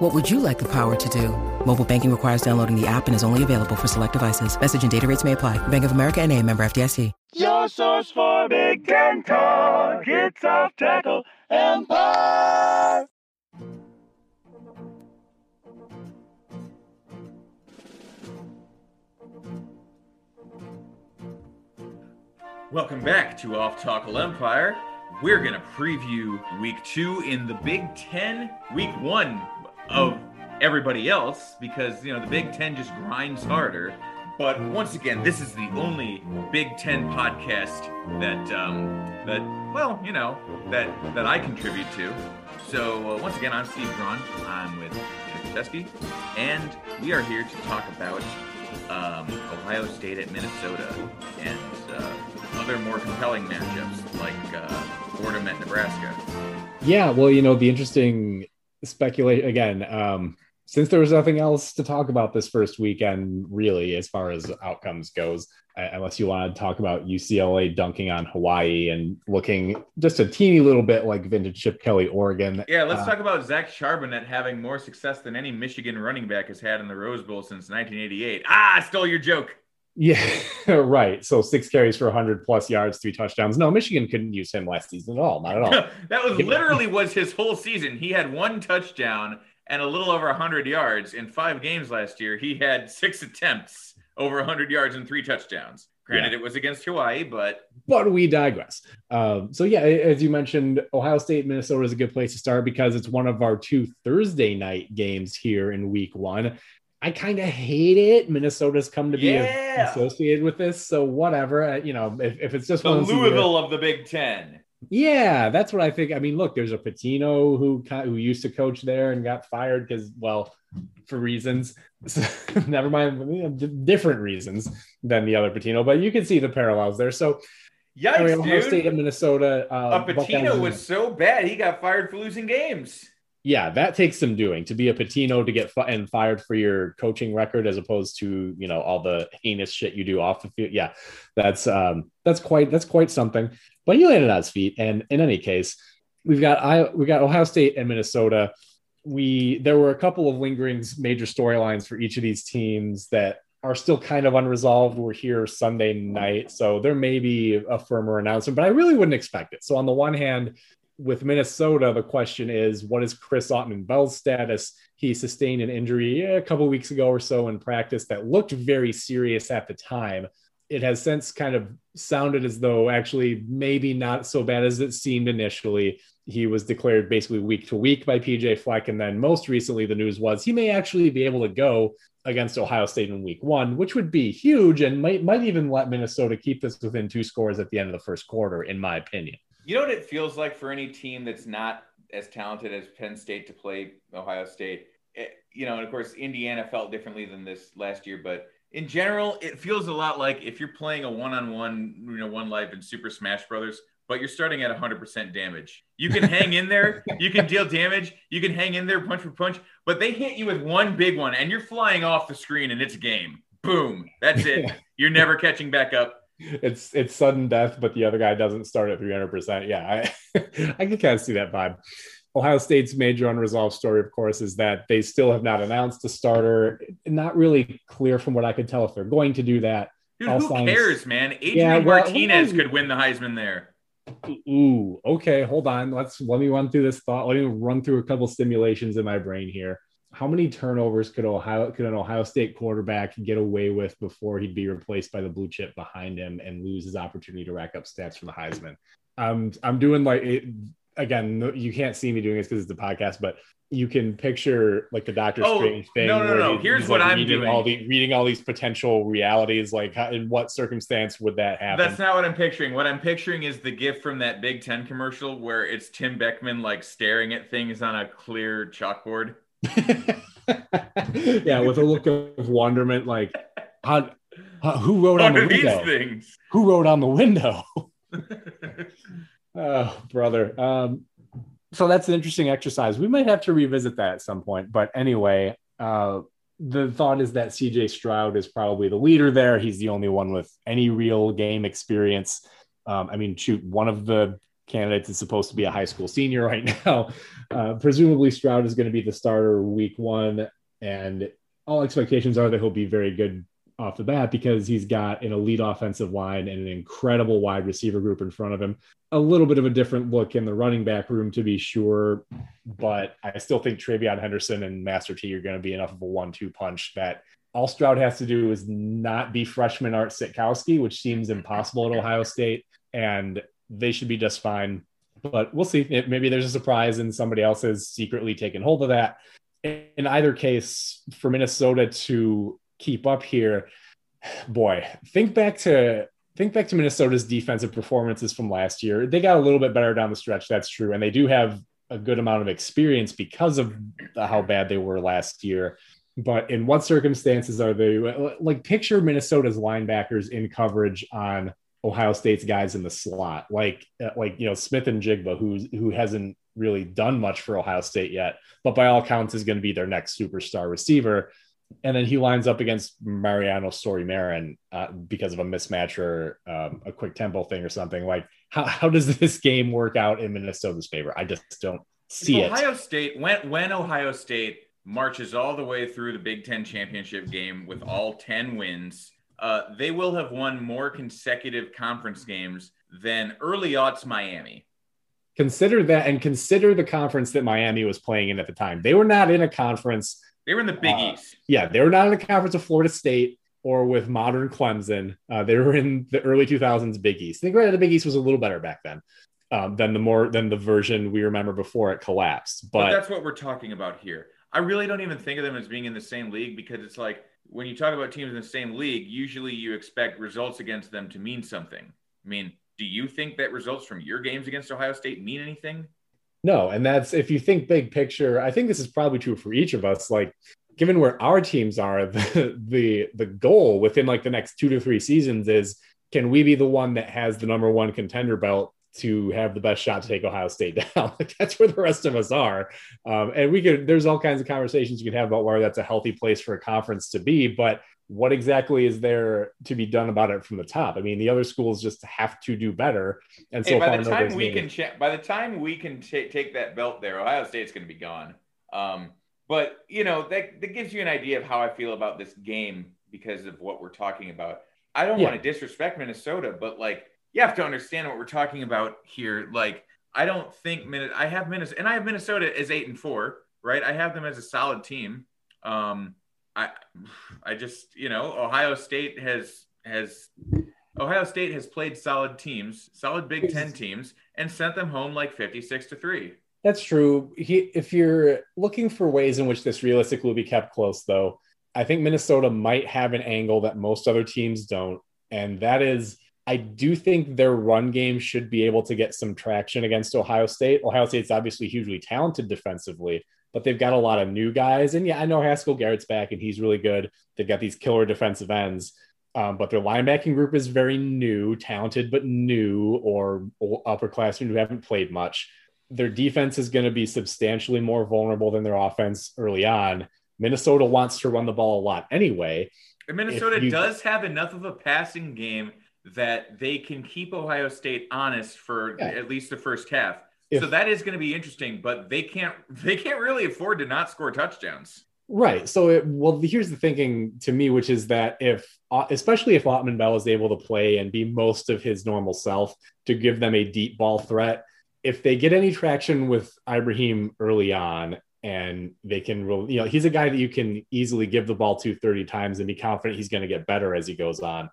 What would you like the power to do? Mobile banking requires downloading the app and is only available for select devices. Message and data rates may apply. Bank of America and a member FDIC. Your source for Big Ten talk. It's off tackle empire. Welcome back to Off Tackle Empire. We're going to preview week two in the Big Ten, week one of everybody else, because, you know, the Big Ten just grinds harder. But once again, this is the only Big Ten podcast that, um, that well, you know, that, that I contribute to. So uh, once again, I'm Steve Braun. I'm with Chesky, and we are here to talk about um, Ohio State at Minnesota and uh, other more compelling matchups like uh, Fordham at Nebraska. Yeah, well, you know, the interesting speculation again, um, since there was nothing else to talk about this first weekend, really, as far as outcomes goes, uh, unless you want to talk about UCLA dunking on Hawaii and looking just a teeny little bit like vintage Chip Kelly, Oregon. Yeah, let's Uh, talk about Zach Charbonnet having more success than any Michigan running back has had in the Rose Bowl since 1988. Ah, I stole your joke. Yeah, right. So six carries for 100 plus yards, three touchdowns. No, Michigan couldn't use him last season at all. Not at all. that was literally was his whole season. He had one touchdown and a little over 100 yards in five games last year. He had six attempts over 100 yards and three touchdowns. Granted, it was against Hawaii, but but we digress. Um, so yeah, as you mentioned, Ohio State, Minnesota is a good place to start because it's one of our two Thursday night games here in Week One. I kind of hate it. Minnesota's come to be Yeah. associated with this, so whatever. Uh, you know, if, if it's just the Louisville of the Big Ten. yeah, that's what I think. I mean, look, there's a Pitino who who used to coach there and got fired because, well, for reasons. So, never mind, you know, d- different reasons than the other Pitino, but you can see the parallels there. So, anyway, Ohio dude. State and Minnesota. A Uh, Pitino was so bad he got fired for losing games. Yeah, that takes some doing to be a Pitino to get and fired for your coaching record as opposed to you know all the heinous shit you do off the field. Yeah, that's um that's quite that's quite something. But he landed on his feet, and in any case, we've got I we got Ohio State and Minnesota. We there were a couple of lingering major storylines for each of these teams that are still kind of unresolved. We're here Sunday night, so there may be a firmer announcement, but I really wouldn't expect it. So on the one hand, with Minnesota, the question is, what is Chris Autman-Bell's status? He sustained an injury a couple weeks ago or so in practice that looked very serious at the time. It has since kind of sounded as though actually maybe not so bad as it seemed initially. He was declared basically week to week by PJ Fleck. And then most recently, the news was he may actually be able to go against Ohio State in week one, which would be huge and might, might even let Minnesota keep this within two scores at the end of the first quarter, in my opinion. You know what it feels like for any team that's not as talented as Penn State to play Ohio State? It- you know, and of course, Indiana felt differently than this last year, but in general, it feels a lot like if you're playing a one-on-one, you know, one life in Super Smash Brothers, but you're starting at 100% damage. You can hang in there, you can deal damage, you can hang in there punch for punch, but they hit you with one big one and you're flying off the screen and it's a game. Boom. That's it. You're never catching back up. It's it's sudden death, but the other guy doesn't start at 300%. Yeah, I, I can kind of see that vibe. Ohio State's major unresolved story, of course, is that they still have not announced a starter. Not really clear from what I could tell if they're going to do that. Dude, All who signs- cares, man? Adrian Yeah, well, Martinez could win the Heisman there. Ooh, okay, hold on. Let's let me run through this thought. Let me run through a couple stimulations in my brain here. How many turnovers could Ohio could an Ohio State quarterback get away with before he'd be replaced by the blue chip behind him and lose his opportunity to rack up stats for the Heisman? I'm I'm doing like it, again. You can't see me doing this because it's a podcast, but you can picture like the Doctor Oh, Strange thing. no, no, no. he- Here's what like, I'm reading doing. All the reading all these potential realities. Like, how, in what circumstance would that happen? That's not what I'm picturing. What I'm picturing is the gif from that Big Ten commercial where it's Tim Beckman like staring at things on a clear chalkboard. yeah, with a look of wonderment, like how Uh, who wrote on the window? things? Who wrote on the window? Oh, brother. Um, so that's an interesting exercise. We might have to revisit that at some point. But anyway, uh, the thought is that CJ Stroud is probably the leader there. He's the only one with any real game experience. Um, I mean, shoot, one of the candidates is supposed to be a high school senior right now. Uh, presumably, Stroud is going to be the starter week one. And all expectations are that he'll be very good off the bat because he's got an elite offensive line and an incredible wide receiver group in front of him. A little bit of a different look in the running back room to be sure, but I still think TreVeyon Henderson and Master T are going to be enough of a one-two punch that all Stroud has to do is not be freshman Art Sitkowski, which seems impossible at Ohio State, and they should be just fine. But we'll see. Maybe there's a surprise and somebody else has secretly taken hold of that. In either case, for Minnesota to keep up here, boy, think back to think back to Minnesota's defensive performances from last year. They got a little bit better down the stretch, that's true, and they do have a good amount of experience because of how bad they were last year. But in what circumstances are they like picture Minnesota's linebackers in coverage on Ohio State's guys in the slot, like like you know Smith-Njigba, who's who hasn't really done much for Ohio State yet, but by all counts is going to be their next superstar receiver. And then he lines up against Mariano Sori-Marin uh, because of a mismatch or um, a quick tempo thing or something. Like, how, how does this game work out in Minnesota's favor? I just don't see If it. Ohio State when when Ohio State marches all the way through the Big Ten championship game with all ten wins, uh, they will have won more consecutive conference games than early aughts Miami. Consider that and consider the conference that Miami was playing in at the time. They were not in a conference They were in the Big Uh, East. yeah, they were not in a conference of Florida State or with modern Clemson. Uh, they were in the early 2000s Big East. I think right, the Big East was a little better back then um, than the more than the version we remember before it collapsed. But But, that's what we're talking about here. I really don't even think of them as being in the same league because it's like when you talk about teams in the same league, usually you expect results against them to mean something. I mean, do you think that results from your games against Ohio State mean anything? no, and that's if you think big picture. I think this is probably true for each of us. Like, given where our teams are, the the the goal within like the next two to three seasons is can we be the one that has the number one contender belt to have the best shot to take Ohio State down? like that's where the rest of us are. Um, and we could there's all kinds of conversations you can have about where that's a healthy place for a conference to be, but what exactly is there to be done about it from the top? I mean, the other schools just have to do better. And so Hey, by far, the time we can cha- by the time we can ta- take that belt there, Ohio State's going to be gone. Um, but you know that that gives you an idea of how I feel about this game because of what we're talking about. I don't Yeah. want to disrespect Minnesota, but like you have to understand what we're talking about here. Like I don't think Minnesota. I have Minnesota, and I have Minnesota as eight and four, right? I have them as a solid team. Um, I, I just you know Ohio State has has Ohio State has played solid teams, solid Big Ten teams, and sent them home like fifty-six to three. That's true. He, if you're looking for ways in which this realistically will be kept close, though, I think Minnesota might have an angle that most other teams don't. And that is, I do think their run game should be able to get some traction against Ohio State. Ohio State's obviously hugely talented defensively, but they've got a lot of new guys. And yeah, I know Haskell Garrett's back and he's really good. They've got these killer defensive ends. Um, but their linebacking group is very new, talented, but new or upperclassmen who haven't played much their defense is going to be substantially more vulnerable than their offense early on. Minnesota wants to run the ball a lot anyway. And Minnesota you- does have enough of a passing game that they can keep Ohio State honest for Yeah. at least the first half. If- so that is going to be interesting, but they can't they can't really afford to not score touchdowns. Right. So, it, well, here's the thinking to me, which is that if, uh, especially if Autman-Bell is able to play and be most of his normal self to give them a deep ball threat, if they get any traction with Ibrahim early on and they can, you know, he's a guy that you can easily give the ball to 30 times and be confident he's going to get better as he goes on.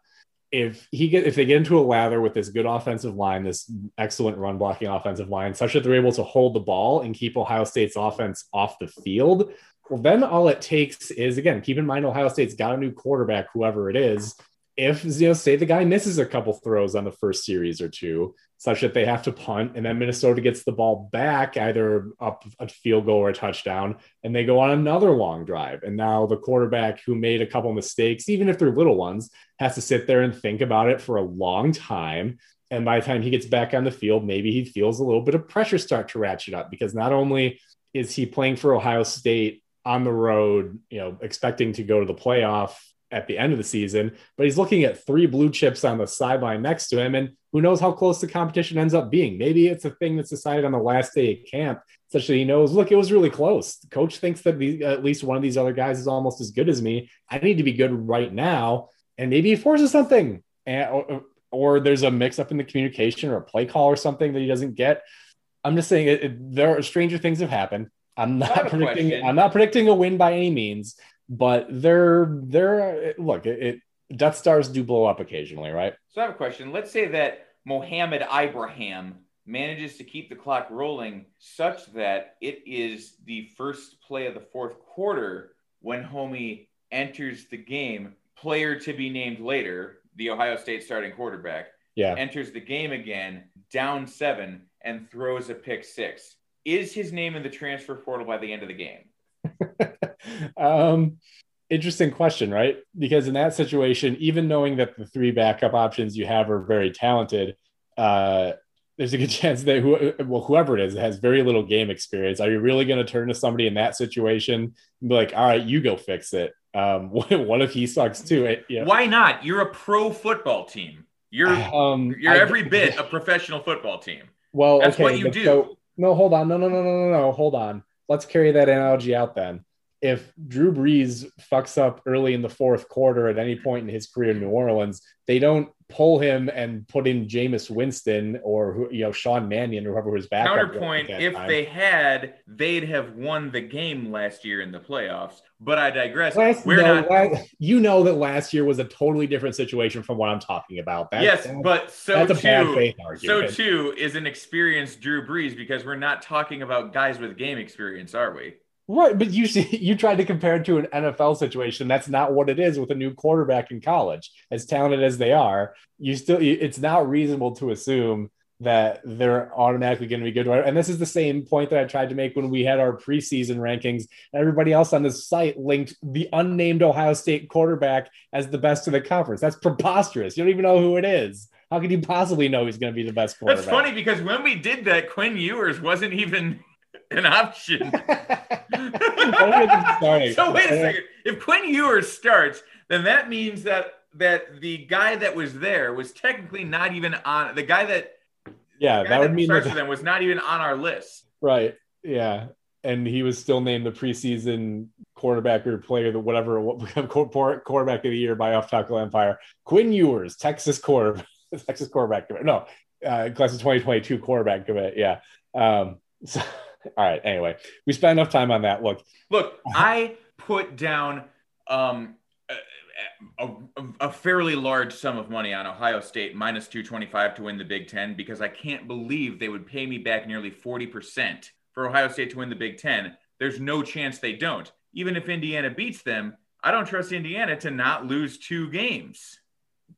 If he get if they get into a lather with this good offensive line, this excellent run blocking offensive line, such that they're able to hold the ball and keep Ohio State's offense off the field, well, then all it takes is again, keep in mind Ohio State's got a new quarterback, whoever it is. If you know, say the guy misses a couple throws on the first series or two, such that they have to punt, and then Minnesota gets the ball back, either up a field goal or a touchdown, and they go on another long drive. And now the quarterback who made a couple mistakes, even if they're little ones, has to sit there and think about it for a long time. And by the time he gets back on the field, maybe he feels a little bit of pressure start to ratchet up because not only is he playing for Ohio State on the road, you know, expecting to go to the playoff at the end of the season, but he's looking at three blue chips on the sideline next to him. And who knows how close the competition ends up being? Maybe it's a thing that's decided on the last day of camp, such that he knows, look, it was really close. The coach thinks that the, at least one of these other guys is almost as good as me. I need to be good right now. And maybe he forces something, and, or, or there's a mix up in the communication or a play call or something that he doesn't get. I'm just saying it, it, there are stranger things have happened. I'm not predicting. Question. I'm not predicting a win by any means, but they're they're look. It, it, Death Stars do blow up occasionally, right? So I have a question. Let's say that Mohammed Ibrahim manages to keep the clock rolling such that it is the first play of the fourth quarter when Homie enters the game. Player to be named later, the Ohio State starting quarterback, yeah. enters the game again, down seven, and throws a pick six is his name in the transfer portal by the end of the game? um, interesting question, right? Because in that situation, even knowing that the three backup options you have are very talented, uh, there's a good chance that who, well, whoever it is has very little game experience. Are you really going to turn to somebody in that situation and be like, all right, you go fix it? Um, what, if he sucks too? It, you know, Why not? You're a pro football team. You're um, you're I, every bit a professional football team. Well, that's okay, what you do. So, no, hold on. No, no, no, no, no, no. Hold on. Let's carry that analogy out then. If Drew Brees fucks up early in the fourth quarter at any point in his career in New Orleans, they don't pull him and put in Jameis Winston or who you know Sean Mannion or whoever was back. Counterpoint: If time. they had, they'd have won the game last year in the playoffs. But I digress. Last, We're no, not. Last, you know that last year was a totally different situation from what I'm talking about. That, yes, but so too. So too is an experienced Drew Brees because we're not talking about guys with game experience, are we? Right, but you see, you tried to compare it to an NFL situation. That's not what it is with a new quarterback in college. As talented as they are, you still it's not reasonable to assume that they're automatically going to be good. And this is the same point that I tried to make when we had our preseason rankings. Everybody else on this site linked the unnamed Ohio State quarterback as the best of the conference. That's preposterous. You don't even know who it is. How could you possibly know he's going to be the best quarterback? That's funny because when we did that, Quinn Ewers wasn't even an option. so wait a second. If Quinn Ewers starts, then that means that that the guy that was there was technically not even on the guy that yeah guy that would mean that them was not even on our list. Right. Yeah. And he was still named the preseason quarterback or player, the whatever quarterback of the year by Off Tackle Empire. Quinn Ewers, Texas quarterback, Texas quarterback. No, uh, class of 2022 quarterback commit. Yeah. Um, so all right. Anyway, we spent enough time on that. Look, look, I put down um, a, a, a, fairly large sum of money on Ohio State minus 225 to win the Big Ten because I can't believe they would pay me back nearly 40% for Ohio State to win the Big Ten. There's no chance they don't. Even if Indiana beats them, I don't trust Indiana to not lose two games.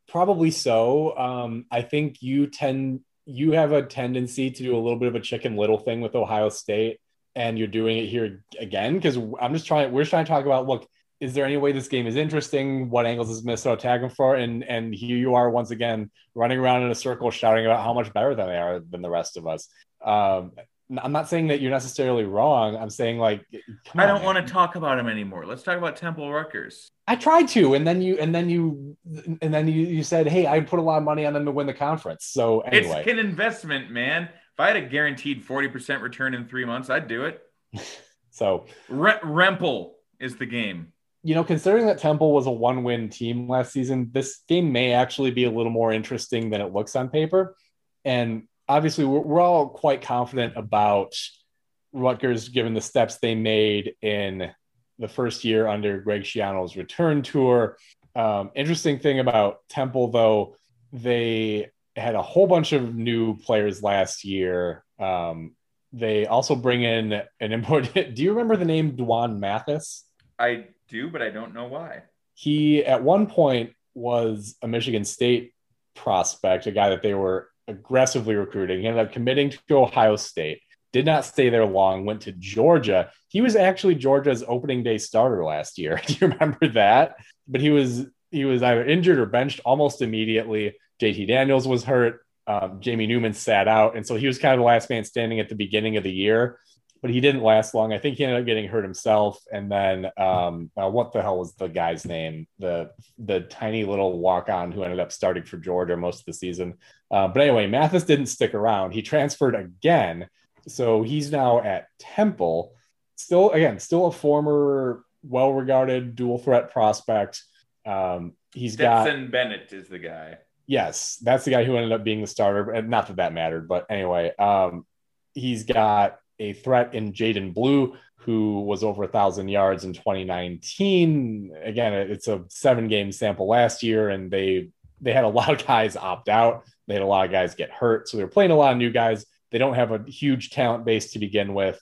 Probably so. Um, I think you tend you have a tendency to do a little bit of a chicken little thing with Ohio State, and you're doing it here again because I'm just trying. We're just trying to talk about look. Is there any way this game is interesting? What angles is Minnesota tagging for? And and here you are once again running around in a circle, shouting about how much better than they are than the rest of us. Um, I'm not saying that you're necessarily wrong. I'm saying like I don't want to talk about him anymore. Let's talk about Temple Rutgers. I tried to, and then you and then you and then you, you said, "Hey, I put a lot of money on them to win the conference." So anyway, it's an investment, man. If I had a guaranteed 40% return in three months, I'd do it. so Re- Rempel is the game. You know, considering that Temple was a one-win team last season, this game may actually be a little more interesting than it looks on paper. And obviously we're, we're all quite confident about Rutgers given the steps they made in the first year under Greg Schiano's return tour. Um, interesting thing about Temple, though, they had a whole bunch of new players last year. Um, they also bring in an important. Do you remember the name Dwan Mathis? I do, but I don't know why. He at one point was a Michigan State prospect, a guy that they were aggressively recruiting. He ended up committing to Ohio State, did not stay there long, went to Georgia. He was actually Georgia's opening day starter last year. Do you remember that? But he was he was either injured or benched almost immediately. JT Daniels was hurt. Um, Jamie Newman sat out. And so he was kind of the last man standing at the beginning of the year, but he didn't last long. I think he ended up getting hurt himself. And then um, uh, what the hell was the guy's name? The the tiny little walk on who ended up starting for Georgia most of the season. Uh, but anyway, Mathis didn't stick around. He transferred again. So he's now at Temple. Still, again, still a former well regarded dual threat prospect. Um, he's Stetson got Bennett is the guy. Yes, that's the guy who ended up being the starter. Not that that mattered, but anyway, um, he's got a threat in Jadan Blue, who was over a thousand yards in 2019. Again, it's a seven game sample last year, and they they had a lot of guys opt out. They had a lot of guys get hurt, so they're playing a lot of new guys. They don't have a huge talent base to begin with.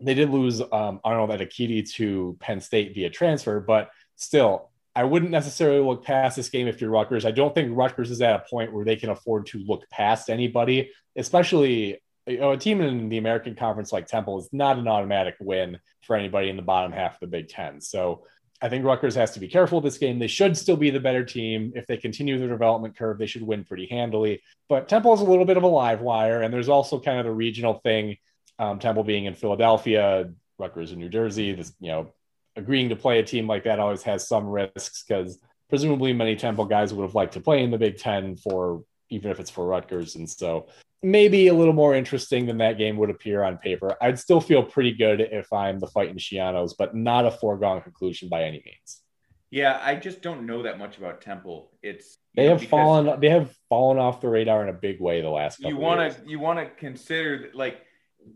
They did lose um, Arnold Ebiketie to Penn State via transfer, but still, I wouldn't necessarily look past this game if you're Rutgers. I don't think Rutgers is at a point where they can afford to look past anybody, especially you know, a team in the American Conference like Temple is not an automatic win for anybody in the bottom half of the Big Ten. So I think Rutgers has to be careful this game. They should still be the better team. If they continue their development curve, they should win pretty handily. But Temple is a little bit of a live wire, and there's also kind of the regional thing. Um, Temple being in Philadelphia, Rutgers in New Jersey. This, you know, agreeing to play a team like that always has some risks because presumably many Temple guys would have liked to play in the Big Ten for even if it's for Rutgers. And so maybe a little more interesting than that game would appear on paper. I'd still feel pretty good if I'm the fighting Schianos, but not a foregone conclusion by any means. Yeah, I just don't know that much about Temple. It's they know, have fallen they have fallen off the radar in a big way the last couple you want to you want to consider like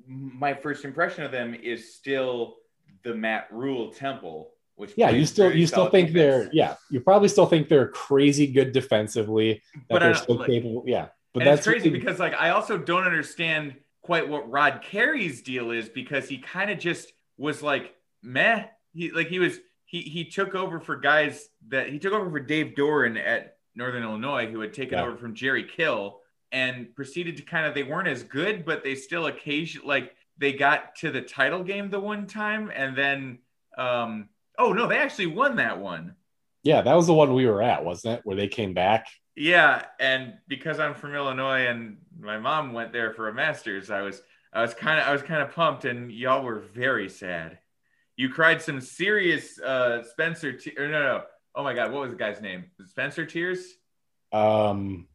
my first impression of them is still the Matt Rhule Temple, which yeah, you still you still think defense. they're yeah, you probably still think they're crazy good defensively, that but they're still like, capable. Yeah, but that's crazy really, because like I also don't understand quite what Rod Carey's deal is because he kind of just was like meh. He like he was he he took over for guys that he took over for Dave Doeren at Northern Illinois, who had taken yeah. over from Jerry Kill, and proceeded to kind of they weren't as good, but they still occasion like they got to the title game the one time and then um oh no they actually won that one yeah that was the one we were at wasn't it where they came back yeah and because i'm from illinois and my mom went there for a master's i was i was kind of i was kind of pumped and y'all were very sad. You cried some serious uh spencer te- or no no. Oh my god what was the guy's name? Spencer tears? Um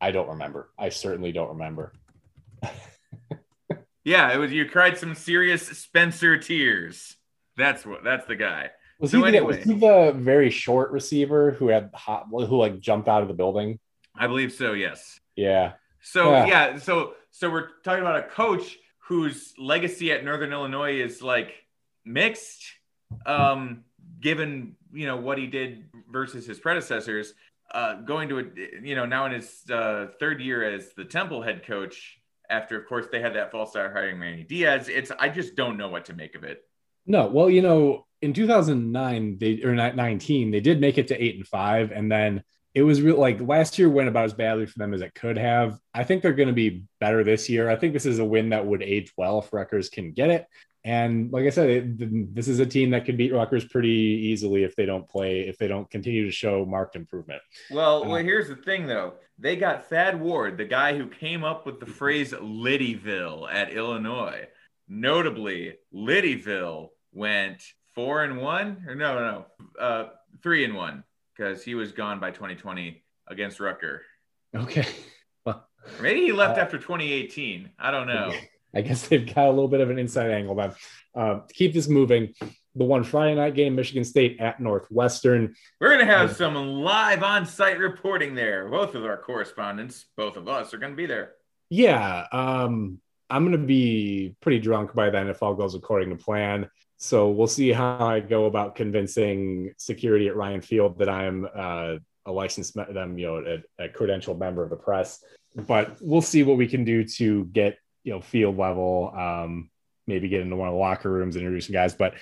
i don't remember. I certainly don't remember. Yeah, it was you cried some serious Spencer tears. That's what that's the guy. Was, so he, anyway, was he the very short receiver who had hot who like jumped out of the building? I believe so, yes. Yeah. So yeah, yeah so so we're talking about a coach whose legacy at Northern Illinois is like mixed, um, given you know what he did versus his predecessors. Uh, going to a you know now in his uh, third year as the Temple head coach, after of course they had that false start hiring Manny Diaz. It's I just don't know what to make of it. No, well, you know, in 2009 they or 19 they did make it to 8 and 5 and then it was real like last year went about as badly for them as it could have. I think they're going to be better this year. I think this is a win that would age well if Rutgers can get it. And like I said, it, this is a team that can beat Rutgers pretty easily if they don't play, if they don't continue to show marked improvement. Well, uh, well, here's the thing though. They got Thad Ward, the guy who came up with the phrase Liddyville at Illinois. Notably, Liddyville went four and one, or no, no, uh, three and one, because he was gone by 2020 against Rucker. Okay. Well, maybe he left uh, after 2018. I don't know. I guess they've got a little bit of an inside angle. But uh, to keep this moving, the one Friday night game, Michigan State at Northwestern. We're going to have uh, some live on site reporting there. Both of our correspondents, both of us, are going to be there. Yeah. Um, I'm going to be pretty drunk by then if all goes according to plan. So we'll see how I go about convincing security at Ryan Field that I'm uh, a licensed, them, you know, a, a credentialed member of the press. But we'll see what we can do to get you know field level um maybe get into one of the locker rooms and introduce some guys but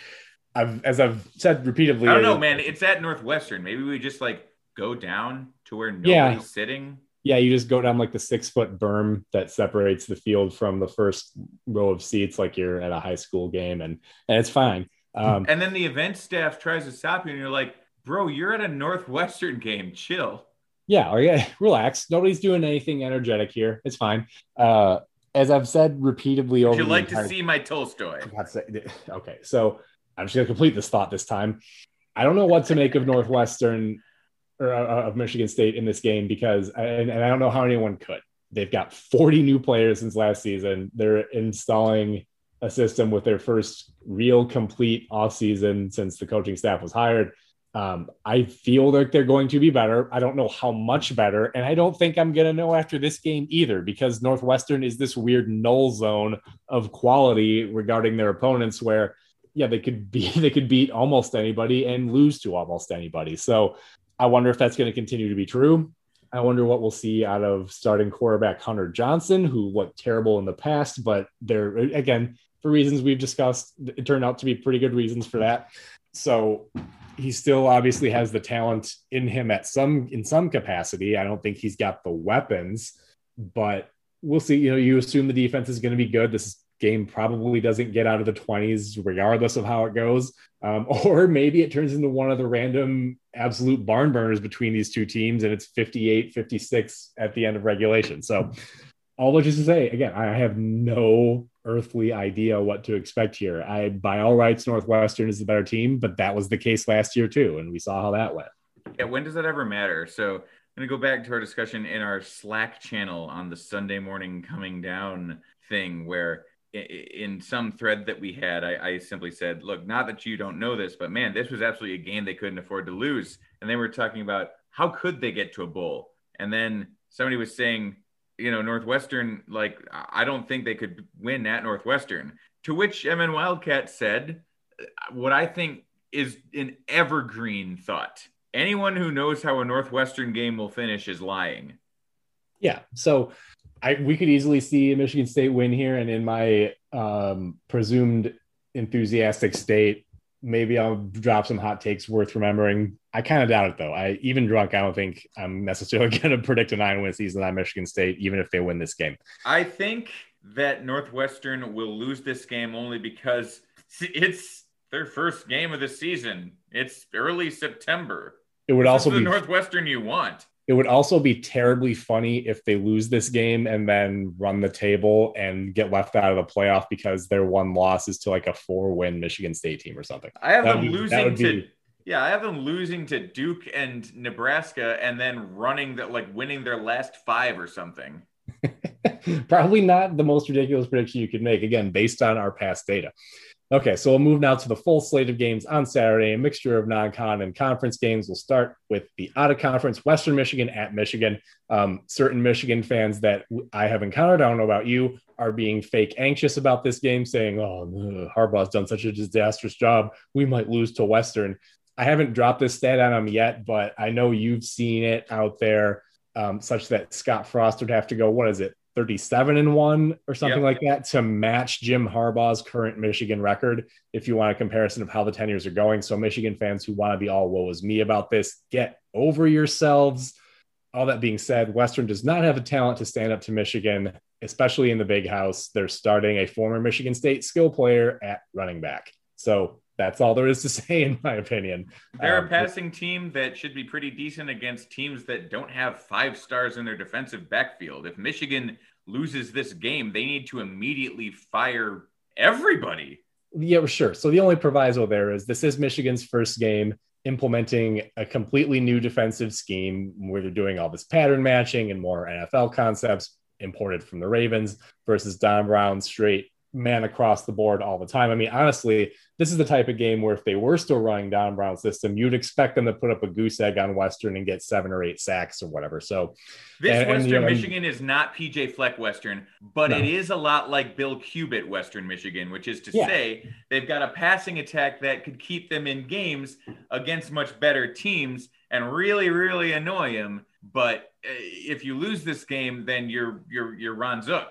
i've as i've said repeatedly i don't know man it's at northwestern maybe we just like go down to where nobody's yeah. sitting yeah you just go down like the six foot berm that separates the field from the first row of seats like you're at a high school game and and it's fine um, and then the event staff tries to stop you and you're like Bro, you're at a Northwestern game. Chill. Yeah, or yeah, relax. Nobody's doing anything energetic here. It's fine. Uh, as I've said repeatedly over. Would you like entire- to see my Tolstoy? Okay, so I'm just gonna complete this thought this time. I don't know what to make of Northwestern or uh, of Michigan State in this game because, and, and I don't know how anyone could. They've got 40 new players since last season. They're installing a system with their first real complete offseason since the coaching staff was hired. Um, I feel like they're going to be better. I don't know how much better. And I don't think I'm going to know after this game either because Northwestern is this weird null zone of quality regarding their opponents where, yeah, they could be, they could beat almost anybody and lose to almost anybody. So I wonder if that's going to continue to be true. I wonder what we'll see out of starting quarterback Hunter Johnson, who looked terrible in the past, but they're again for reasons we've discussed. It turned out to be pretty good reasons for that. So he still obviously has the talent in him at some in some capacity. I don't think he's got the weapons, but we'll see. You know, you assume the defense is going to be good. This game probably doesn't get out of the 20s regardless of how it goes um, or maybe it turns into one of the random absolute barn burners between these two teams and it's 58 56 at the end of regulation. So all just to say again i have no earthly idea what to expect here. I by all rights northwestern is the better team but that was the case last year too and we saw how that went. Yeah, when does that ever matter? So I'm gonna go back to our discussion in our Slack channel on the Sunday morning coming down thing, where in some thread that we had, I, I simply said, "Look, not that you don't know this, but man, this was absolutely a game they couldn't afford to lose." And they were talking about how could they get to a bowl, and then somebody was saying, you know, Northwestern, like I don't think they could win at Northwestern. To which MN Wildcat said, uh, what I think is an evergreen thought. Anyone who knows how a Northwestern game will finish is lying. Yeah. So I we could easily see a Michigan State win here, and in my um, presumed enthusiastic state, maybe I'll drop some hot takes worth remembering. I kind of doubt it though. I even drunk, I don't think I'm necessarily going to predict a nine win season on Michigan State, even if they win this game. I think that Northwestern will lose this game only because it's their first game of the season. It's early September. It would This also is the be Northwestern you want. It would also be terribly funny if they lose this game and then run the table and get left out of the playoff because their one loss is to like a four win Michigan State team or something. I have That them would losing to be- yeah, I have them losing to Duke and Nebraska and then running that like winning their last five or something. Probably not the most ridiculous prediction you could make, again, based on our past data. Okay, so we'll move now to the full slate of games on Saturday, a mixture of non con and conference games. We'll start with the out of conference Western Michigan at Michigan. Um, certain Michigan fans that I have encountered, I don't know about you, are being fake anxious about this game, saying, oh, ugh, Harbaugh's done such a disastrous job. We might lose to Western. I haven't dropped this stat on them yet, but I know you've seen it out there um, such that Scott Frost would have to go, what is it, 37 and one or something Yep. like that to match Jim Harbaugh's current Michigan record. If you want a comparison of how the 10 years are going. So, Michigan fans who want to be all woe is me about this, get over yourselves. All that being said, Western does not have the talent to stand up to Michigan, especially in the big house. They're starting a former Michigan State skill player at running back. So, that's all there is to say, in my opinion. They're Um, a passing team that should be pretty decent against teams that don't have five stars in their defensive backfield. If Michigan loses this game, they need to immediately fire everybody. Yeah, sure. So the only proviso there is this is Michigan's first game implementing a completely new defensive scheme where they're doing all this pattern matching and more NFL concepts imported from the Ravens versus Don Brown straight man across the board all the time. I mean, honestly, this is the type of game where if they were still running Don Brown's system, you'd expect them to put up a goose egg on Western and get seven or eight sacks or whatever. So This And- and, Western you know, Michigan is not PJ Fleck Western, but No. it is a lot like Bill Cubit Western Michigan, which is to Yeah. say they've got a passing attack that could keep them in games against much better teams and really, really annoy them. But uh, if you lose this game, then you're you're you're Ron Zook.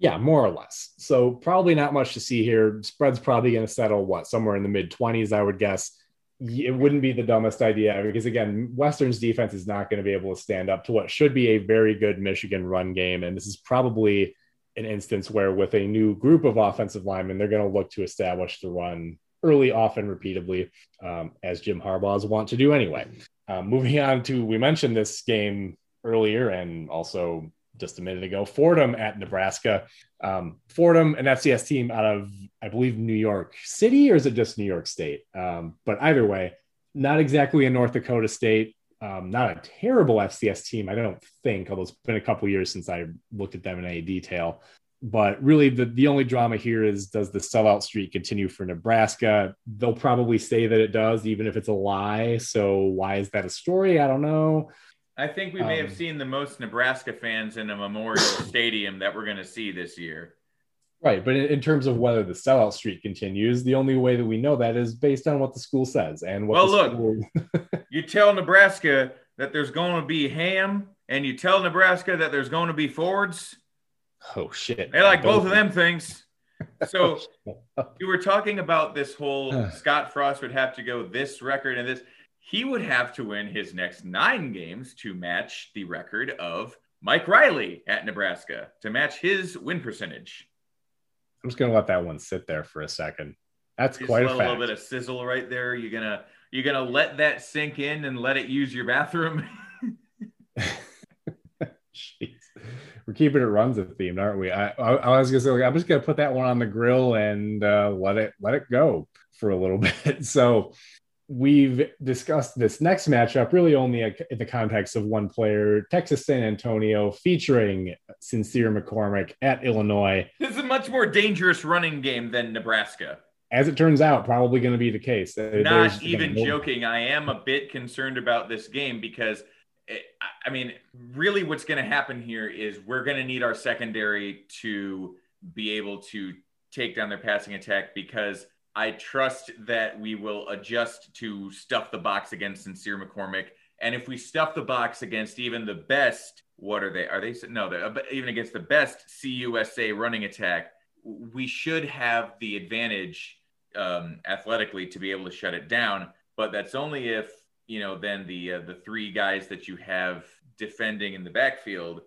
Yeah, more or less. So probably not much to see here. Spread's probably going to settle what somewhere in the mid 20s, I would guess. It wouldn't be the dumbest idea because again, Western's defense is not going to be able to stand up to what should be a very good Michigan run game, and this is probably an instance where with a new group of offensive linemen, they're going to look to establish the run early, often, repeatedly, um, as Jim Harbaugh's want to do anyway. Uh, moving on to, we mentioned this game earlier and also just a minute ago. Fordham at Nebraska. Um, Fordham, an FCS team out of, I believe, New York City, or is it just New York State? Um, but either way, not exactly a North Dakota State. Um, not a terrible FCS team, I don't think, although it's been a couple years since I looked at them in any detail. But really, the, the only drama here is does the sellout streak continue for Nebraska? They'll probably say that it does, even if it's a lie. So, why is that a story? I don't know. I think we may have Um, seen the most Nebraska fans in a Memorial Stadium that we're going to see this year. Right. But in, in terms of whether the sellout streak continues, the only way that we know that is based on what the school says and what Well, look. school- You tell Nebraska that there's going to be ham, and you tell Nebraska that there's going to be Fords. oh, shit. They like both of them things. So you were talking about this whole Scott Frost would have to go this record and this. He would have to win his next nine games to match the record of Mike Riley at Nebraska to match his win percentage. I'm just going to let that one sit there for a second. That's Just quite a a little bit of sizzle right there. You're gonna you're gonna let that sink in and let it use your bathroom. Jeez. We're keeping it runs a theme, aren't we? I, I, I was gonna say like, I'm just gonna put that one on the grill and uh, let it let it go for a little bit. So we've discussed this next matchup really only in the context of one player, Texas San Antonio, featuring Sincere McCormick at Illinois. this is a much more dangerous running game than Nebraska. As it turns out, probably going to be the case. Not there's- even no- joking. I am a bit concerned about this game because, it, I- I mean, really, what's going to happen here is we're going to need our secondary to be able to take down their passing attack because I trust that we will adjust to stuff the box against Sincere McCormick. And if we stuff the box against even the best, what are they? Are they? No, even against the best CUSA running attack, we should have the advantage um, athletically to be able to shut it down. But that's only if you know then the uh, the three guys that you have defending in the backfield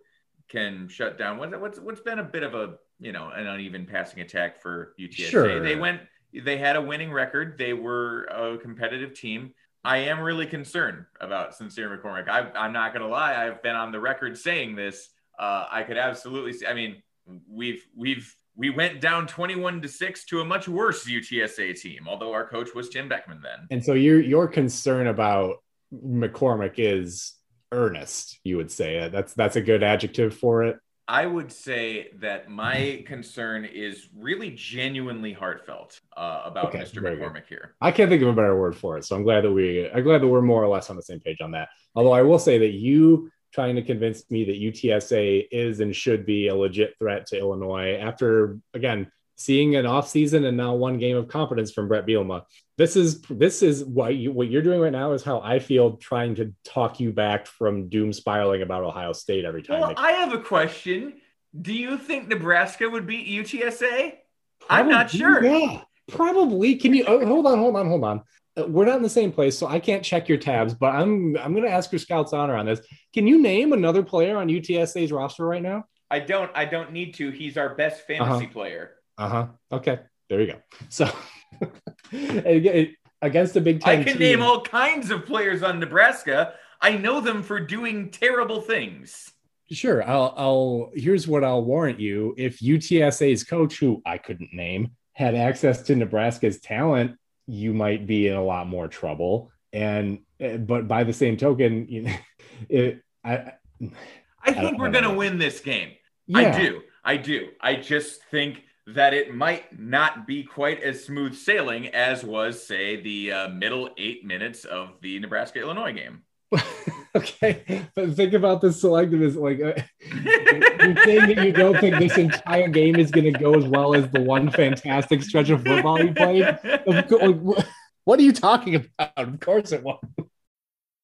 can shut down. What's what's what's been a bit of a you know an uneven passing attack for UTSA. Sure. They went they had a winning record. They were a competitive team. I am really concerned about Sincere McCormick. I, I'm not going to lie. I've been on the record saying this. Uh, I could absolutely see. I mean, we've we've we went down 21 to six to a much worse UTSA team. Although our coach was Tim Beckman then. And so your your concern about McCormick is earnest, you would say. That's that's a good adjective for it. I would say that my concern is really genuinely heartfelt uh, about Okay, Mr. McCormick here. I can't think of a better word for it. So I'm glad that we I'm glad that we're more or less on the same page on that. Although I will say that you trying to convince me that UTSA is and should be a legit threat to Illinois after again seeing an offseason and now one game of confidence from Bret Bielema. This is this is what you what you're doing right now is how I feel trying to talk you back from doom spiraling about Ohio State every time. Well, I have a question. Do you think Nebraska would beat UTSA? I'm not sure. Yeah, probably. Can you oh, hold on, hold on, hold on? Uh, We're not in the same place, so I can't check your tabs. But I'm I'm going to ask your scouts honor on this. Can you name another player on UTSA's roster right now? I don't. I don't need to. He's our best fantasy Uh-huh. player. Uh huh. Okay, there you go. So against the Big time. I can team- name all kinds of players on Nebraska. I know them for doing terrible things. Sure. I'll, I'll, here's what I'll warrant you. If UTSA's coach, who I couldn't name, had access to Nebraska's talent, you might be in a lot more trouble. And, uh, but by the same token, you know, it, I, I I think don't- we're going to win this game. yeah, I do. I do. I just think that it might not be quite as smooth sailing as was, say, the uh, middle eight minutes of the Nebraska Illinois game. okay. But think about this selectivism. Like, uh, you're saying that you don't think this entire game is going to go as well as the one fantastic stretch of football you played? Like, wh- what are you talking about? Of course it won't.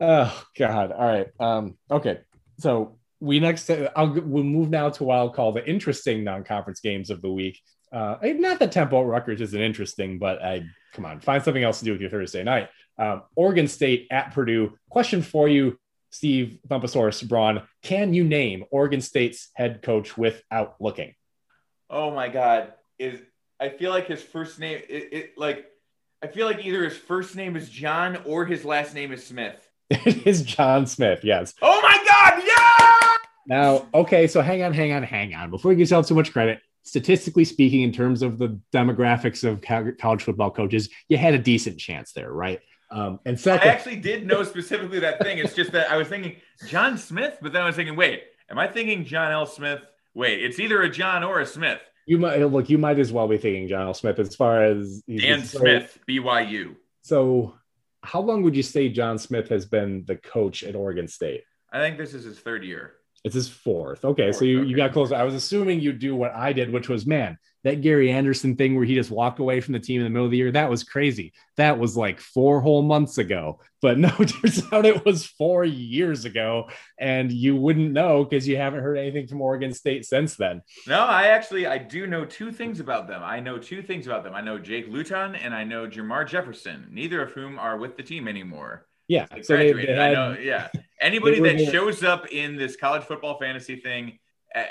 Oh God! All right. Um. Okay. So we next. I'll we'll move now to what I'll call the interesting non-conference games of the week. Uh, not that Temple Rutgers isn't interesting, but I come on, find something else to do with your Thursday night. Um, Oregon State at Purdue. Question for you, Steve Bumpasaurus Braun. Can you name Oregon State's head coach without looking? Oh my God! Is I feel like his first name it, it like I feel like either his first name is John or his last name is Smith. it is John Smith. Yes. Oh my God! Yeah. Now, okay, so hang on, hang on, hang on. Before you give yourself too much credit, statistically speaking, in terms of the demographics of college football coaches, you had a decent chance there, right? Um, and second, I actually did know specifically that thing. It's just that I was thinking John Smith, but then I was thinking, wait, am I thinking John L. Smith? Wait, it's either a John or a Smith. You might look. You might as well be thinking John L. Smith as far as Dan Smith, BYU. So, how long would you say John Smith has been the coach at Oregon State? I think this is his third year. It's his fourth. Okay, fourth, so you, okay. you got close. I was assuming you'd do what I did, which was, man, that Gary Anderson thing where he just walked away from the team in the middle of the year, that was crazy. That was like four whole months ago. But no, turns out it was four years ago. And you wouldn't know because you haven't heard anything from Oregon State since then. No, I actually I do know two things about them. I know two things about them. I know Jake Luton and I know Jermar Jefferson, neither of whom are with the team anymore. Yeah. So they, they had, I know, yeah. Anybody that shows up in this college football fantasy thing uh,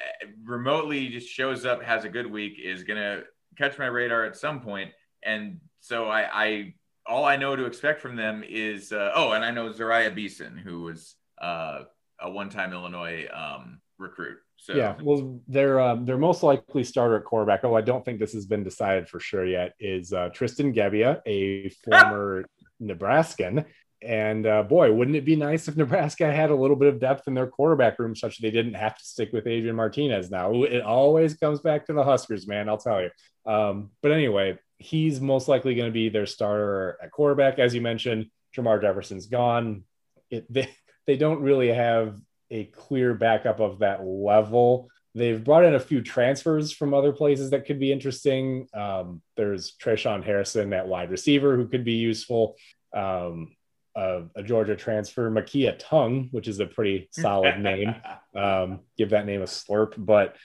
remotely just shows up, has a good week, is gonna catch my radar at some point, and so I, I all I know to expect from them is uh, oh, and I know Zariah Beeson, who was uh, a one-time Illinois um, recruit. So yeah, well, they're um, they're most likely starter at quarterback. Oh, I don't think this has been decided for sure yet. Is uh, Tristan Gebbia, a former Nebraskan, and uh, boy, wouldn't it be nice if Nebraska had a little bit of depth in their quarterback room such that they didn't have to stick with Adrian Martinez now? It always comes back to the Huskers, man, I'll tell you. Um, but anyway, he's most likely going to be their starter at quarterback. As you mentioned, Jermar Jefferson's gone. It, they, they don't really have a clear backup of that level. They've brought in a few transfers from other places that could be interesting. Um, there's Tre'Shaun Harrison at wide receiver who could be useful. Um, a, a, Georgia transfer, Makiya Tongue, which is a pretty solid name. Um, give that name a slurp, but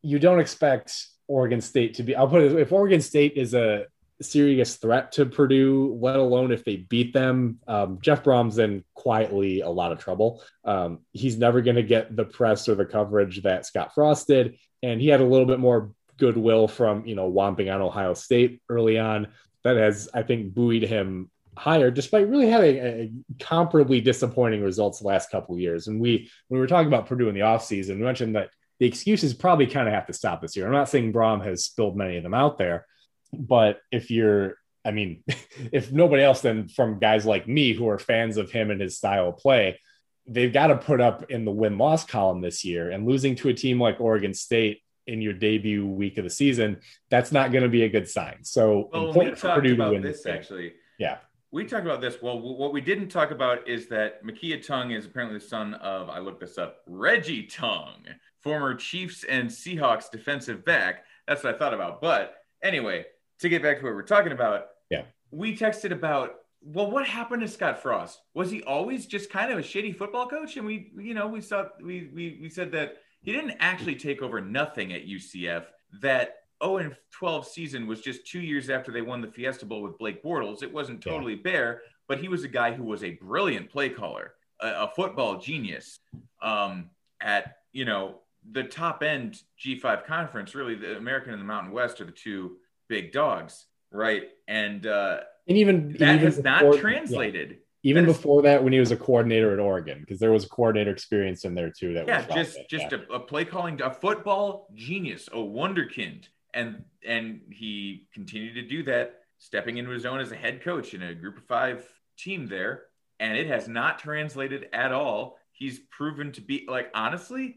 you don't expect Oregon State to be. I'll put it if Oregon State is a serious threat to Purdue, let alone if they beat them. Um, Jeff Brohm's in quietly a lot of trouble. Um, he's never going to get the press or the coverage that Scott Frost did, and he had a little bit more goodwill from you know whomping on Ohio State early on. That has, I think, buoyed him higher, despite really having a comparably disappointing results the last couple of years. And we, when we were talking about Purdue in the offseason, we mentioned that the excuses probably kind of have to stop this year. I'm not saying Brohm has spilled many of them out there, but if you're, I mean, if nobody else than from guys like me who are fans of him and his style of play, they've got to put up in the win loss column this year. And losing to a team like Oregon State in your debut week of the season, that's not going to be a good sign. So well, important for Purdue to win this actually. Yeah we talked about this. Well, what we didn't talk about is that Makiya Tongue is apparently the son of, I looked this up, Reggie Tongue, former Chiefs and Seahawks defensive back. That's what I thought about. But anyway, to get back to what we're talking about, yeah, we texted about, well, what happened to Scott Frost? Was he always just kind of a shitty football coach? And we, you know, we saw, we, we, we said that he didn't actually take over nothing at UCF, that 0 and 12 season was just two years after they won the Fiesta Bowl with Blake Bortles. It wasn't totally yeah. bare, but he was a guy who was a brilliant play caller, a, a football genius. Um, at you know the top end G5 conference, really the American and the Mountain West are the two big dogs, right? And uh, and even that even has before- not yeah. translated. even That is- before that when he was a coordinator at Oregon, because there was a coordinator experience in there too. That Yeah, was just just Yeah. a, a play calling, a football genius, a wonderkind, and and he continued to do that, stepping into his own as a head coach in a Group of Five team there, and it has not translated at all. He's proven to be like honestly,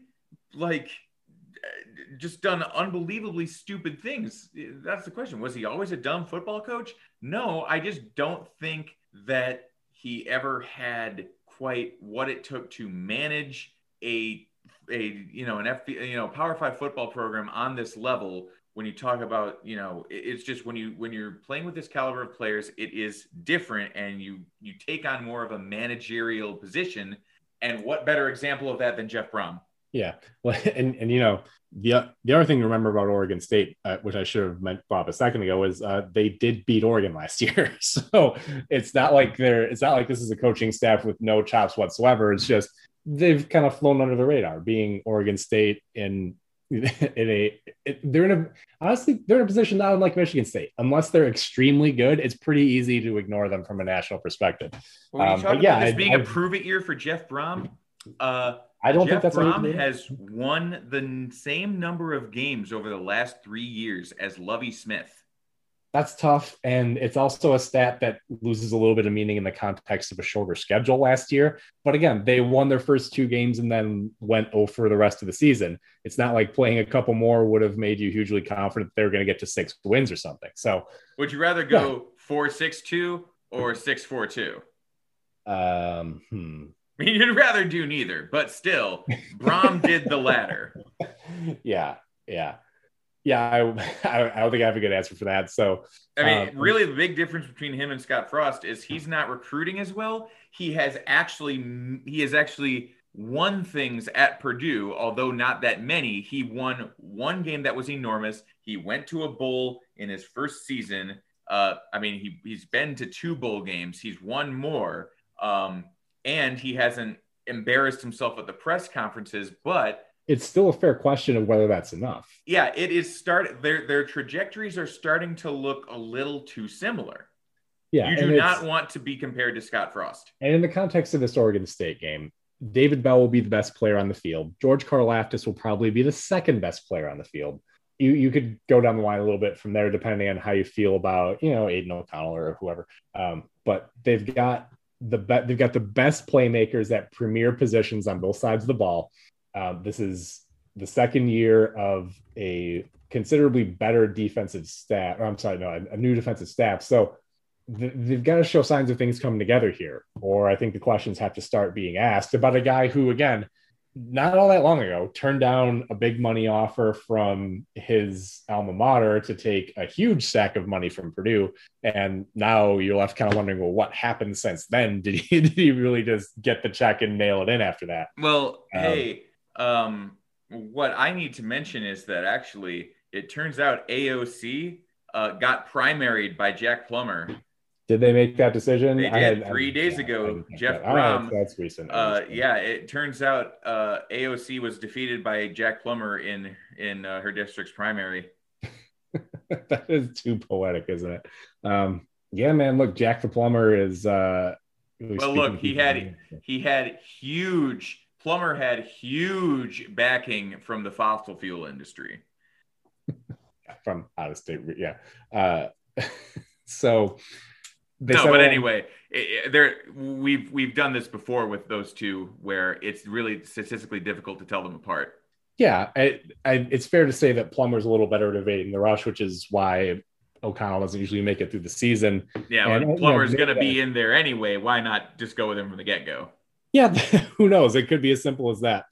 like just done unbelievably stupid things. That's the question. Was he always a dumb football coach? No, I just don't think that he ever had quite what it took to manage a a you know an FB you know Power 5 football program on this level when you talk about you know it's just when you when you're playing with this caliber of players it is different and you you take on more of a managerial position and what better example of that than Jeff Brohm Yeah, well, and and you know the the other thing to remember about Oregon State, uh, which I should have meant Bob a second ago, is uh, they did beat Oregon last year. So it's not like they're it's not like this is a coaching staff with no chops whatsoever. It's just they've kind of flown under the radar, being Oregon State in in a it, they're in a honestly they're in a position not unlike Michigan State. Unless they're extremely good, it's pretty easy to ignore them from a national perspective. you Um, but yeah, this I- being a I- prove it year for Jeff Brohm uh I don't Jeff think that's Brohm has won the same number of games over the last three years as Lovie Smith. That's tough. And it's also a stat that loses a little bit of meaning in the context of a shorter schedule last year. But again, they won their first two games and then went over the rest of the season. It's not like playing a couple more would have made you hugely confident they were going to get to six wins or something. So, Would you rather go four six two or six four two? um, hmm. I mean, you'd rather do neither, but still, Brohm did the latter. yeah, yeah, yeah. I, I, I don't think I have a good answer for that. So, I mean, Um, really, the big difference between him and Scott Frost is he's not recruiting as well. He has actually he has actually won things at Purdue, although not that many. He won one game that was enormous. He went to a bowl in his first season. Uh, I mean, he he's been to two bowl games. He's won more, um, and he hasn't embarrassed himself at the press conferences. But it's still a fair question of whether that's enough. yeah, it is start their their trajectories are starting to look a little too similar. Yeah, you do not want to be compared to Scott Frost. And in the context of this Oregon State game, David Bell will be the best player on the field. George Karlaftis will probably be the second best player on the field. You you could go down the line a little bit from there, depending on how you feel about you know Aidan O'Connell or whoever. Um, but they've got the be- they've got the best playmakers at premier positions on both sides of the ball. Um, this is the second year of a considerably better defensive staff. I'm sorry, no, a, a new defensive staff. So th- they've got to show signs of things coming together here, or I think the questions have to start being asked about a guy who, again, not all that long ago, turned down a big money offer from his alma mater to take a huge sack of money from Purdue, and now you're left kind of wondering, well, what happened since then? Did he did he really just get the check and nail it in after that? Well, Um, hey, um, what I need to mention is that actually it turns out AOC uh, got primaried by Jack Plummer. Did they make that decision? They I did. had- Three days yeah, ago, I Jeff that. All right, Brohm, that's recent. Uh, yeah, it turns out uh, AOC was defeated by Jack Plummer in in uh, her district's primary. that is too poetic, isn't it? Um, yeah, man. Look, Jack the plumber is. Uh, Well, look, he had he had huge Plummer had huge backing from the fossil fuel industry. from out of state. Yeah. Uh, so they no, but anyway, it, it- there we've we've done this before with those two, where it's really statistically difficult to tell them apart. Yeah, I, I, it's fair to say that Plummer's a little better at evading the rush, which is why O'Connell doesn't usually make it through the season. Yeah, And- Plummer's going to be in there anyway. Why not just go with him from the get go? Yeah, who knows? It could be as simple as that.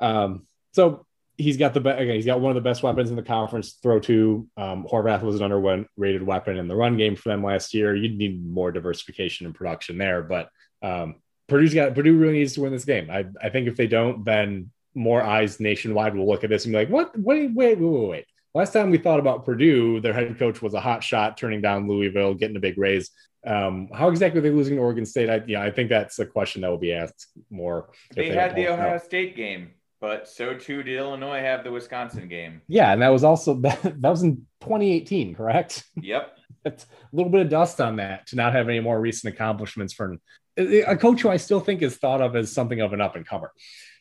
Um, so he's got the be- again, he's got one of the best weapons in the conference. Throw to um, Horvath was an underrated weapon in the run game for them last year. You'd need more diversification and production there, but um, Purdue's got Purdue really needs to win this game. I, I think if they don't, then more eyes nationwide will look at this and be like, "What? Wait, wait, wait, wait, wait." Last time we thought about Purdue, their head coach was a hot shot, turning down Louisville, getting a big raise. Um, how exactly are they losing to Oregon State? I, yeah, I think that's a question that will be asked more. if They had the pull it out. Ohio State game, but so too did Illinois have the Wisconsin game. Yeah, and that was also that, that was in 2018, correct? Yep. It's a little bit of dust on that to not have any more recent accomplishments from a coach who I still think is thought of as something of an up and comer.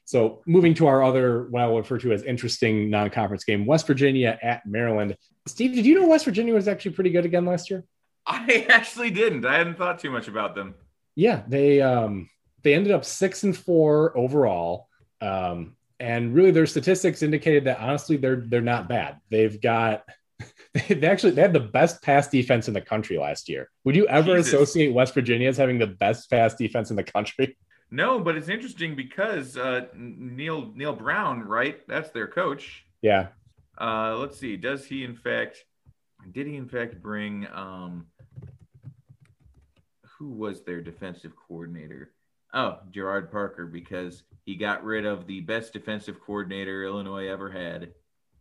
So moving to our other, what I will refer to as interesting non-conference game, West Virginia at Maryland. Steve, did you know West Virginia was actually pretty good again last year? I actually didn't. I hadn't thought too much about them. Yeah, they um they ended up six and four overall. Um, and really their statistics indicated that honestly they're they're not bad. They've got they actually they had the best pass defense in the country last year. Would you ever Jesus. associate West Virginia as having the best pass defense in the country? No, but it's interesting because uh, Neal Neal Brown, right? That's their coach. Yeah. Uh, let's see. Does he in fact? Did he in fact bring? Um, who was their defensive coordinator? Oh, Gerard Parker, because he got rid of the best defensive coordinator Illinois ever had,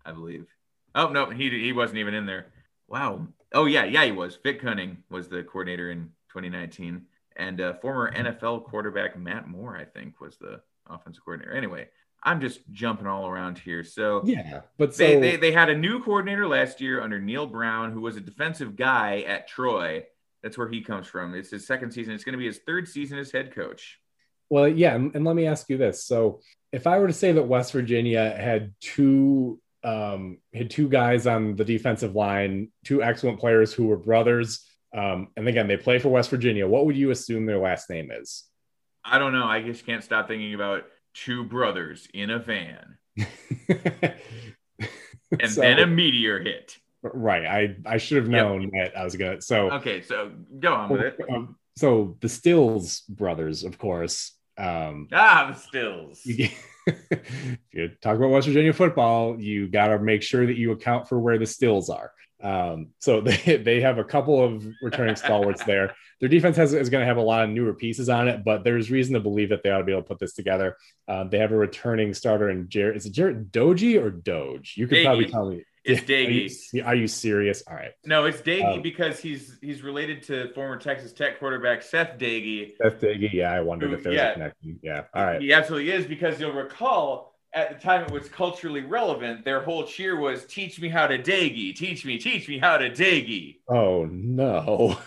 I believe. Oh no, he he wasn't even in there. Wow. Oh yeah, yeah, he was. Vic Koenning was the coordinator in 2019, and uh, former NFL quarterback Matt Moore, I think, was the offensive coordinator. Anyway, I'm just jumping all around here. So Yeah. But so they, they they had a new coordinator last year under Neal Brown, who was a defensive guy at Troy. That's where he comes from. It's his second season. It's going to be his third season as head coach. Well, yeah, and, let me ask you this. So, if I were to say that West Virginia had two um, had two guys on the defensive line, two excellent players who were brothers, um, and again they play for West Virginia, what would you assume their last name is? I don't know. I just can't stop thinking about two brothers in a van, and So- then a meteor hit. Right, I I should have Yep. known that I was gonna. So, Okay, so go on with it. um, so the Stills brothers, of course. Um, Ah, the stills. you, if you talk about West Virginia football, you got to make sure that you account for where the stills are. Um, so they, they have a couple of returning stalwarts there. Their defense has, is going to have a lot of newer pieces on it, but there's reason to believe that they ought to be able to put this together. Um, they have a returning starter in Jared. Is it Jared Doji or Doge? You could probably tell me. It's Are you, Daggy. are you serious? All right. No, it's Daggy Um, because he's he's related to former Texas Tech quarterback Seth Doege. That's Daggy. Yeah, I wondered Who- if there was yeah. a connection. Yeah. All right. He absolutely is because you'll recall at the time it was culturally relevant. Their whole cheer was "Teach me how to Daggy, teach me, teach me how to Daggy." Oh no.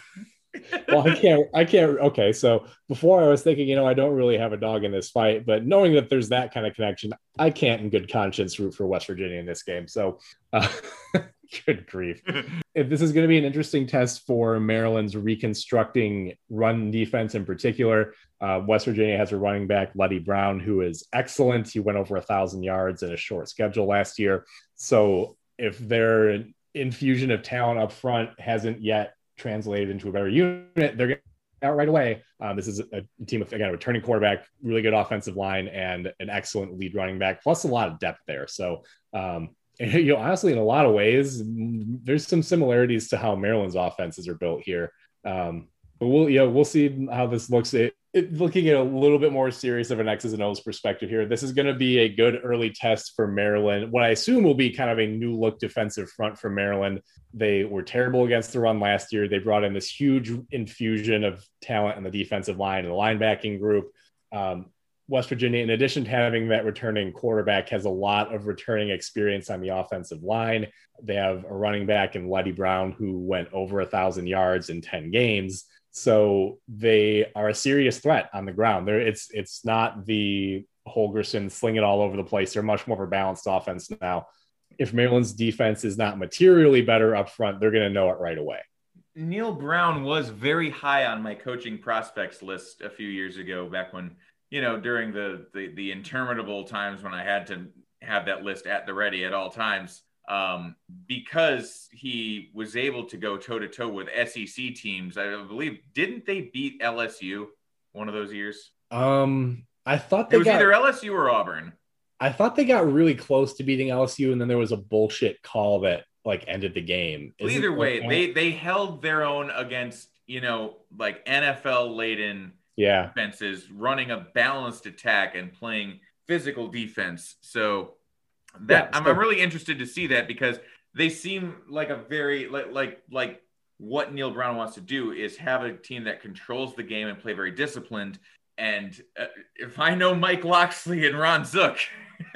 well, I can't. I can't. Okay, so before I was thinking, you know, I don't really have a dog in this fight, but knowing that there's that kind of connection, I can't, in good conscience, root for West Virginia in this game. So, uh, good grief! if this is going to be an interesting test for Maryland's reconstructing run defense in particular, uh, West Virginia has a running back, Leddie Brown, who is excellent. He went over a thousand yards in a short schedule last year. So, if their infusion of talent up front hasn't yet translated into a better unit, they're out right away. Um, this is a team of again a returning quarterback, really good offensive line, and an excellent lead running back, plus a lot of depth there. So, um, you know, honestly, in a lot of ways, there's some similarities to how Maryland's offenses are built here. Um, but we'll, you know, we'll see how this looks. It, it, looking at a little bit more serious of an X's and O's perspective here, this is going to be a good early test for Maryland. What I assume will be kind of a new look defensive front for Maryland. They were terrible against the run last year. They brought in this huge infusion of talent in the defensive line and the linebacking group. Um, West Virginia, in addition to having that returning quarterback, has a lot of returning experience on the offensive line. They have a running back in Leddie Brown who went over a thousand yards in 10 games. So they are a serious threat on the ground. There, it's it's not the Holgorsen sling it all over the place. They're much more of a balanced offense now. If Maryland's defense is not materially better up front, they're going to know it right away. Neal Brown was very high on my coaching prospects list a few years ago, back when you know during the the, the interminable times when I had to have that list at the ready at all times. Um, because he was able to go toe to toe with SEC teams. I believe didn't they beat LSU one of those years? Um, I thought It they was got, either LSU or Auburn. I thought they got really close to beating LSU, and then there was a bullshit call that like ended the game. Well, either way, they they held their own against you know like NFL laden yeah, defenses, running a balanced attack and playing physical defense. So that Yeah, I'm, I'm really interested to see that because they seem like a very like like like what Neal Brown wants to do is have a team that controls the game and play very disciplined. And uh, if I know Mike Locksley and Ron Zook,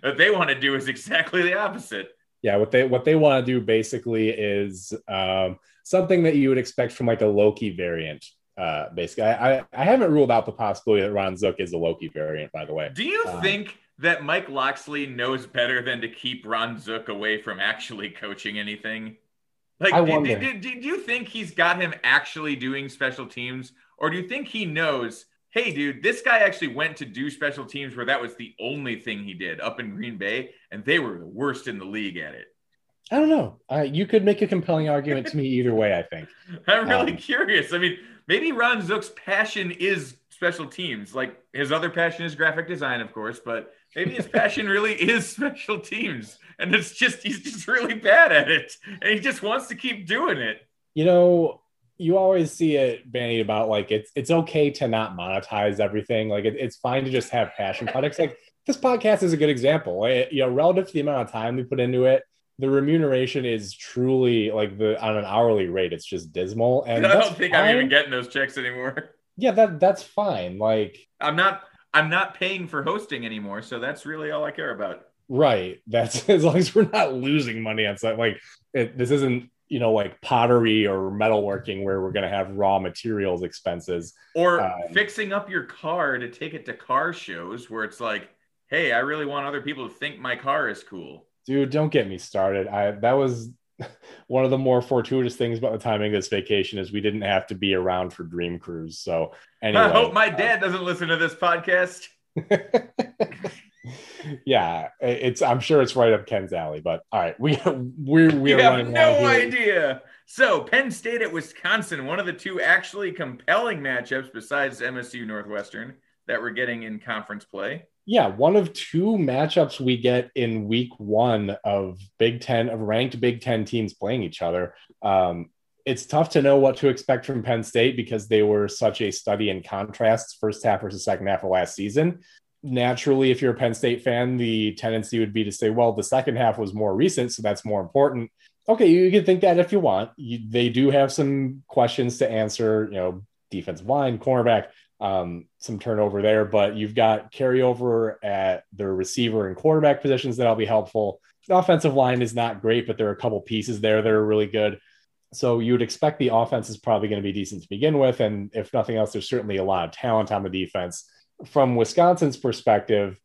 what they want to do is exactly the opposite. Yeah, what they what they want to do basically is um, something that you would expect from like a Loki variant. Uh, basically, I, I, I haven't ruled out the possibility that Ron Zook is a Loki variant. By the way, Do you Um, think that Mike Locksley knows better than to keep Ron Zook away from actually coaching anything? Like, I do, do, do, do you think he's got him actually doing special teams, or do you think he knows? Hey, dude, this guy actually went to do special teams where that was the only thing he did up in Green Bay, and they were the worst in the league at it. I don't know. Uh, you could make a compelling argument to me either way. I think. I'm really Um, curious. I mean, maybe Ron Zook's passion is special teams. Like his other passion is graphic design, of course, but maybe his passion really is special teams. And it's just he's just really bad at it. And he just wants to keep doing it. you know you always see it bandied about like it's it's okay to not monetize everything like it, it's fine to just have passion products like this podcast is a good example It- you know relative to the amount of time we put into it the remuneration is truly like the on an hourly rate it's just dismal and I don't think I'm even getting those checks anymore. yeah that that's fine like I'm not I'm not paying for hosting anymore, so that's really all I care about. Right. That's as long as we're not losing money on something like it, this isn't, you know, like pottery or metalworking where we're going to have raw materials expenses. Or Um, fixing up your car to take it to car shows where it's like, hey, I really want other people to think my car is cool. Dude, don't get me started. I that was one of the more fortuitous things about the timing of this vacation is we didn't have to be around for Dream Cruise. So anyway, I hope my uh, dad doesn't listen to this podcast. yeah, it's I'm sure it's right up Ken's alley. But all right, we we're We have no idea. So, Penn State at Wisconsin, one of the two actually compelling matchups besides MSU Northwestern that we're getting in conference play. Yeah, one of two matchups we get in week one of Big Ten of ranked Big Ten teams playing each other. Um, it's tough to know what to expect from Penn State because they were such a study in contrasts first half versus second half of last season. Naturally, if you're a Penn State fan, the tendency would be to say, well, the second half was more recent, so that's more important. Okay, you can think that if you want. You, they do have some questions to answer, you know, defensive line, cornerback, um, some turnover there, but you've got carryover at the receiver and quarterback positions that'll be helpful. The offensive line is not great, but there are a couple pieces there that are really good. So you would expect the offense is probably going to be decent to begin with. And if nothing else, there's certainly a lot of talent on the defense. From Wisconsin's perspective,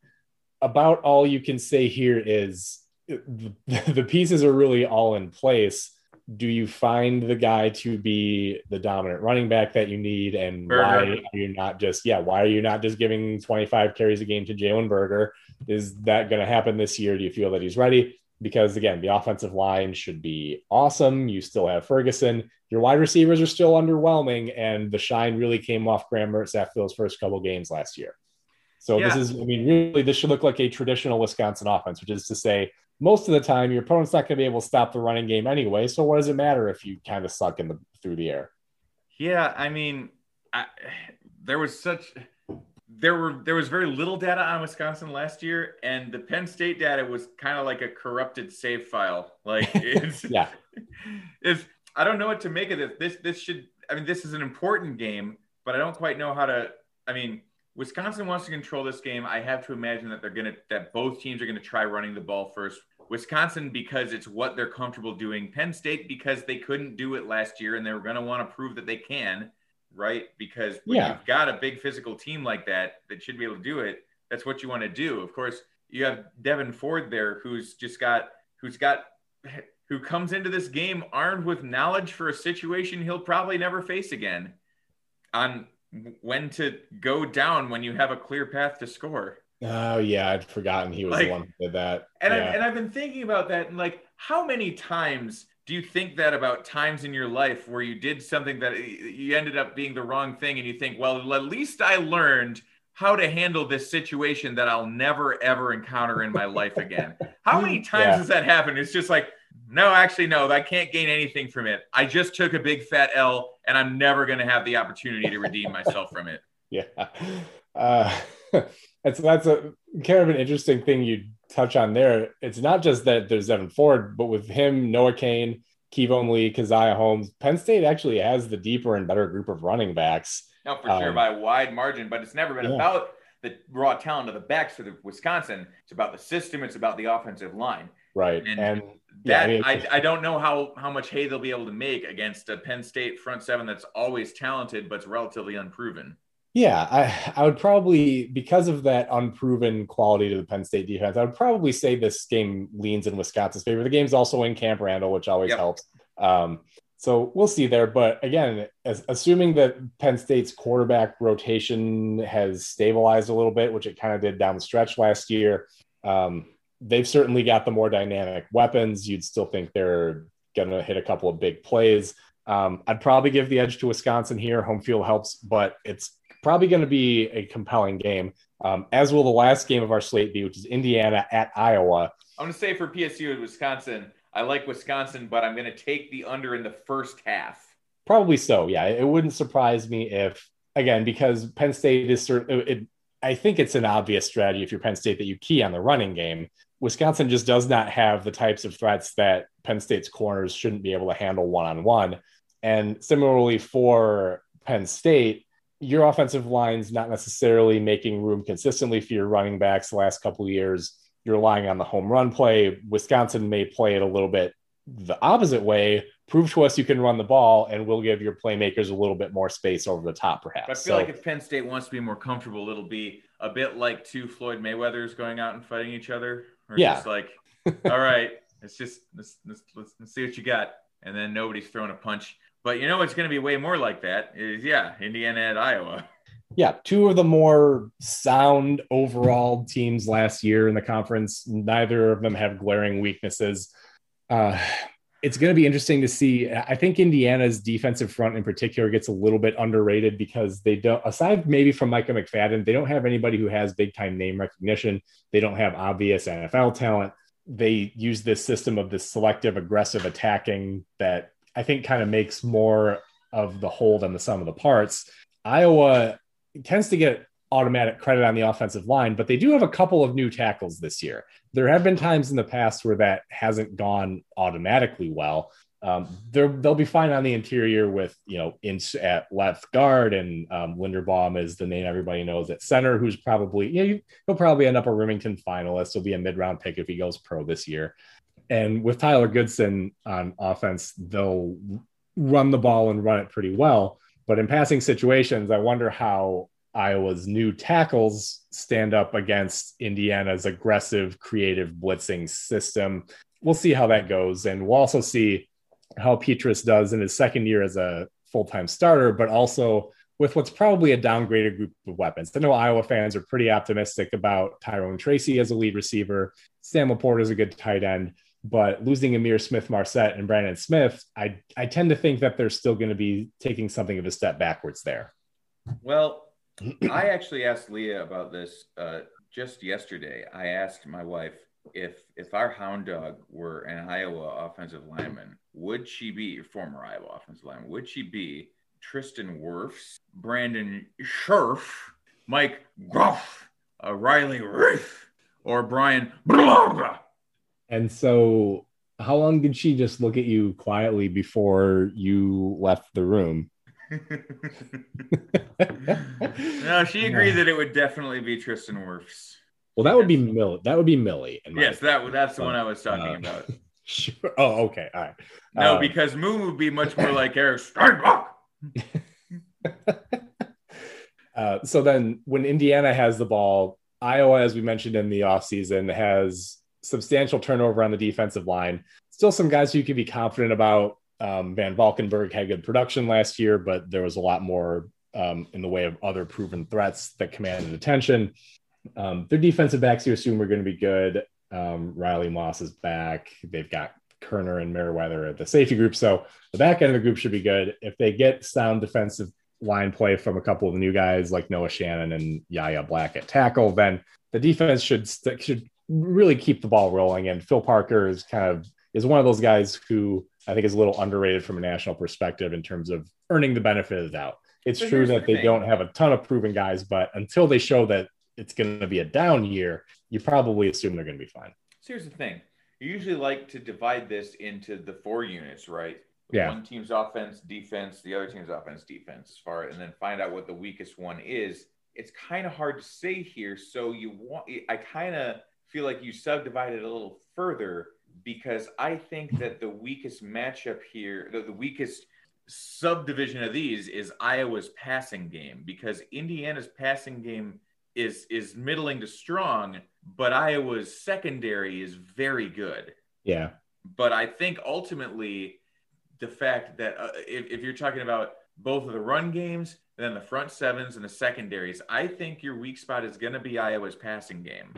about all you can say here is the, the pieces are really all in place. Do you find the guy to be the dominant running back that you need? And why are you not just, yeah, why are you not just giving 25 carries a game to Jalen Berger? Is that going to happen this year? Do you feel that he's ready? Because again, the offensive line should be awesome. You still have Ferguson. Your wide receivers are still underwhelming, and the shine really came off Graham Mertz after those first couple games last year. So this is, I mean, really, this should look like a traditional Wisconsin offense, which is to say, most of the time your opponent's not going to be able to stop the running game anyway. So what does it matter if you kind of suck in the through the air? Yeah, I mean, I, there was such there were there was very little data on Wisconsin last year, and the Penn State data was kind of like a corrupted save file. Like it's Yeah. it's I don't know what to make of this. This this should I mean this is an important game, but I don't quite know how to. I mean, Wisconsin wants to control this game. I have to imagine that they're gonna that both teams are gonna try running the ball first. Wisconsin because it's what they're comfortable doing. Penn State because they couldn't do it last year and they were going to want to prove that they can, right? Because when Yeah. you've got a big physical team like that that should be able to do it, that's what you want to do. Of course, you have Devyn Ford there who's just got who's got who comes into this game armed with knowledge for a situation he'll probably never face again on when to go down when you have a clear path to score. Oh yeah, I'd forgotten he was Like- the one who did that. And, yeah. I've, and I've been thinking about that and like how many times do you think that about times in your life where you did something that you ended up being the wrong thing and you think well at least i learned how to handle this situation that i'll never ever encounter in my life again how many times Yeah. has that happened it's just like no actually no i can't gain anything from it i just took a big fat l and i'm never going to have the opportunity to redeem myself from it yeah uh that's that's a kind of an interesting thing you touch on there it's not just that there's Evan Ford but with him Noah Cain Keyvone Lee, Caziah Holmes. Penn State actually has the deeper and better group of running backs. No, for sure Um, by a wide margin, but it's never been Yeah. about the raw talent of the backs for the Wisconsin. It's about the system. It's about the offensive line. Right. And And, That I I, mean, I, don't know how how much hay they'll be able to make against a Penn State front seven that's always talented but's relatively unproven. Yeah, I, I would probably because of that unproven quality to the Penn State defense, I would probably say this game leans in Wisconsin's favor. The game's also in Camp Randall, which always Yep. helps. Um, so we'll see there. But again, as, assuming that Penn State's quarterback rotation has stabilized a little bit, which it kind of did down the stretch last year, um, they've certainly got the more dynamic weapons. You'd still think they're going to hit a couple of big plays. Um, I'd probably give the edge to Wisconsin here. Home field helps, but it's probably going to be a compelling game, um, as will the last game of our slate be, which is Indiana at Iowa. I'm going to say for PSU Wisconsin, I like Wisconsin, but I'm going to take the under in the first half. Probably so. Yeah, it wouldn't surprise me if, again, because Penn State is certain. It, I think it's an obvious strategy if you're Penn State that you key on the running game. Wisconsin just does not have the types of threats that Penn State's corners shouldn't be able to handle one on one. And similarly for Penn State, your offensive line's not necessarily making room consistently for your running backs the last couple of years. You're relying on the home run play. Wisconsin may play it a little bit the opposite way. Prove to us you can run the ball, and we'll give your playmakers a little bit more space over the top, perhaps. But I feel So- like if Penn State wants to be more comfortable, it'll be a bit like two Floyd Mayweathers going out and fighting each other. Or Yeah. just like, all right, let's just let's, let's, let's, let's see what you got. And then nobody's throwing a punch. But you know what's going to be way more like that is yeah, Indiana at Iowa. Yeah, two of the more sound overall teams last year in the conference. Neither of them have glaring weaknesses. Uh, it's going to be interesting to see. I think Indiana's defensive front in particular gets a little bit underrated because they don't, aside maybe from Micah McFadden, they don't have anybody who has big time name recognition. They don't have obvious NFL talent. They use this system of this selective, aggressive attacking that I think kind of makes more of the whole than the sum of the parts. Iowa tends to get automatic credit on the offensive line, but they do have a couple of new tackles this year. There have been times in the past where that hasn't gone automatically well. Um, they'll be fine on the interior with, you know, Inch at left guard and um, Linderbaum is the name everybody knows at center, who's probably, you know, he'll probably end up a Rimington finalist. He'll be a mid round pick if he goes pro this year. And with Tyler Goodson on offense, they'll run the ball and run it pretty well. But in passing situations, I wonder how Iowa's new tackles stand up against Indiana's aggressive, creative blitzing system. We'll see how that goes. And we'll also see how Petras does in his second year as a full time starter, but also with what's probably a downgraded group of weapons. I know Iowa fans are pretty optimistic about Tyrone Tracy as a lead receiver. Sam LaPorta is a good tight end, but losing Ihmir Smith-Marsette and Brandon Smith, I, I tend to think that they're still going to be taking something of a step backwards there. Well, I actually asked Leah about this uh, just yesterday. I asked my wife if if our hound dog were an Iowa offensive lineman, would she be former Iowa offensive lineman? Would she be Tristan Wirfs, Brandon Scherff, Mike Gruff, uh, Riley Reiff, or Brian? Blah, And so, how long did she just look at you quietly before you left the room? no, she agreed that it would definitely be Tristan Wirfs. Well, that would be Mill. That would be Millie. Yes, that that's the one I was talking Uh, about. Sure. Oh, okay. All right. No, Uh, because Moon would be much more like Eric Steinbach. Uh, so then when Indiana has the ball, Iowa, as we mentioned in the offseason, has substantial turnover on the defensive line. Still some guys you can be confident about. Um, VanValkenburg had good production last year, but there was a lot more um, in the way of other proven threats that commanded attention. Um, their defensive backs you assume are going to be good. Um, Riley Moss is back. They've got Koerner and Merriweather at the safety group. So the back end of the group should be good. If they get sound defensive line play from a couple of the new guys like Noah Shannon and Yahya Black at tackle, then the defense should should really keep the ball rolling. And Phil Parker is kind of is one of those guys who I think is a little underrated from a national perspective in terms of earning the benefit of the doubt. It's So true that the they don't have a ton of proven guys, but until they show that it's going to be a down year, you probably assume they're going to be fine. So here's the thing. you usually like to divide this into the four units, right? Yeah. One team's offense, defense, the other team's offense, defense, as far and then find out what the weakest one is. It's kind of hard to say here. So you want I kind of feel like you subdivide it a little further because I think that the weakest matchup here, the, the weakest subdivision of these is Iowa's passing game because Indiana's passing game is is middling to strong, but Iowa's secondary is very good. Yeah. But I think ultimately the fact that uh, if, if you're talking about both of the run games, then the front sevens and the secondaries, I think your weak spot is going to be Iowa's passing game.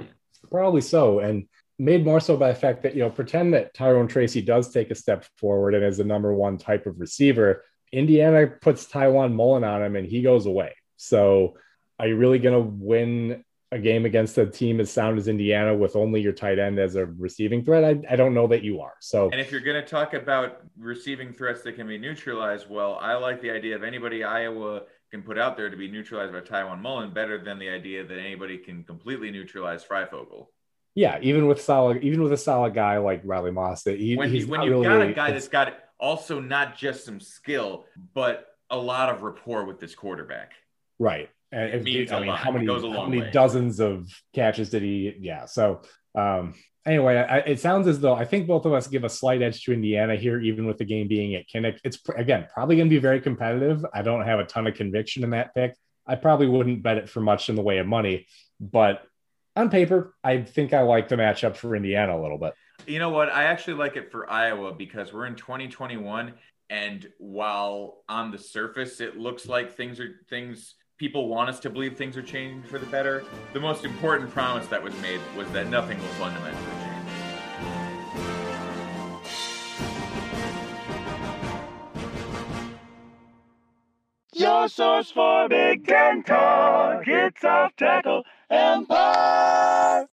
Probably so. And made more so by the fact that, you know, pretend that Tyrone Tracy does take a step forward and is the number one type of receiver. Indiana puts Tiawan Mullen on him and he goes away. So are you really going to win a game against a team as sound as Indiana with only your tight end as a receiving threat? I, I don't know that you are. So, and if you're going to talk about receiving threats that can be neutralized, well, I like the idea of anybody Iowa can put out there to be neutralized by Tiawan Mullen better than the idea that anybody can completely neutralize Fryfogle. Yeah, even with solid, even with a solid guy like Riley Moss, that he, when, he's when you've you've got a guy that's got also not just some skill, but a lot of rapport with this quarterback. Right. And it means I mean, how many, how many way. dozens of catches did he? Yeah. So, um, anyway, I, it sounds as though I think both of us give a slight edge to Indiana here, even with the game being at Kinnick. It's again probably going to be very competitive. I don't have a ton of conviction in that pick. I probably wouldn't bet it for much in the way of money, but on paper, I think I like the matchup for Indiana a little bit. You know what? I actually like it for Iowa because we're in 2021, and while on the surface it looks like things are things people want us to believe things are changing for the better, the most important promise that was made was that nothing will fundamentally change. Your source for Big Ten talk. It's off tackle empire.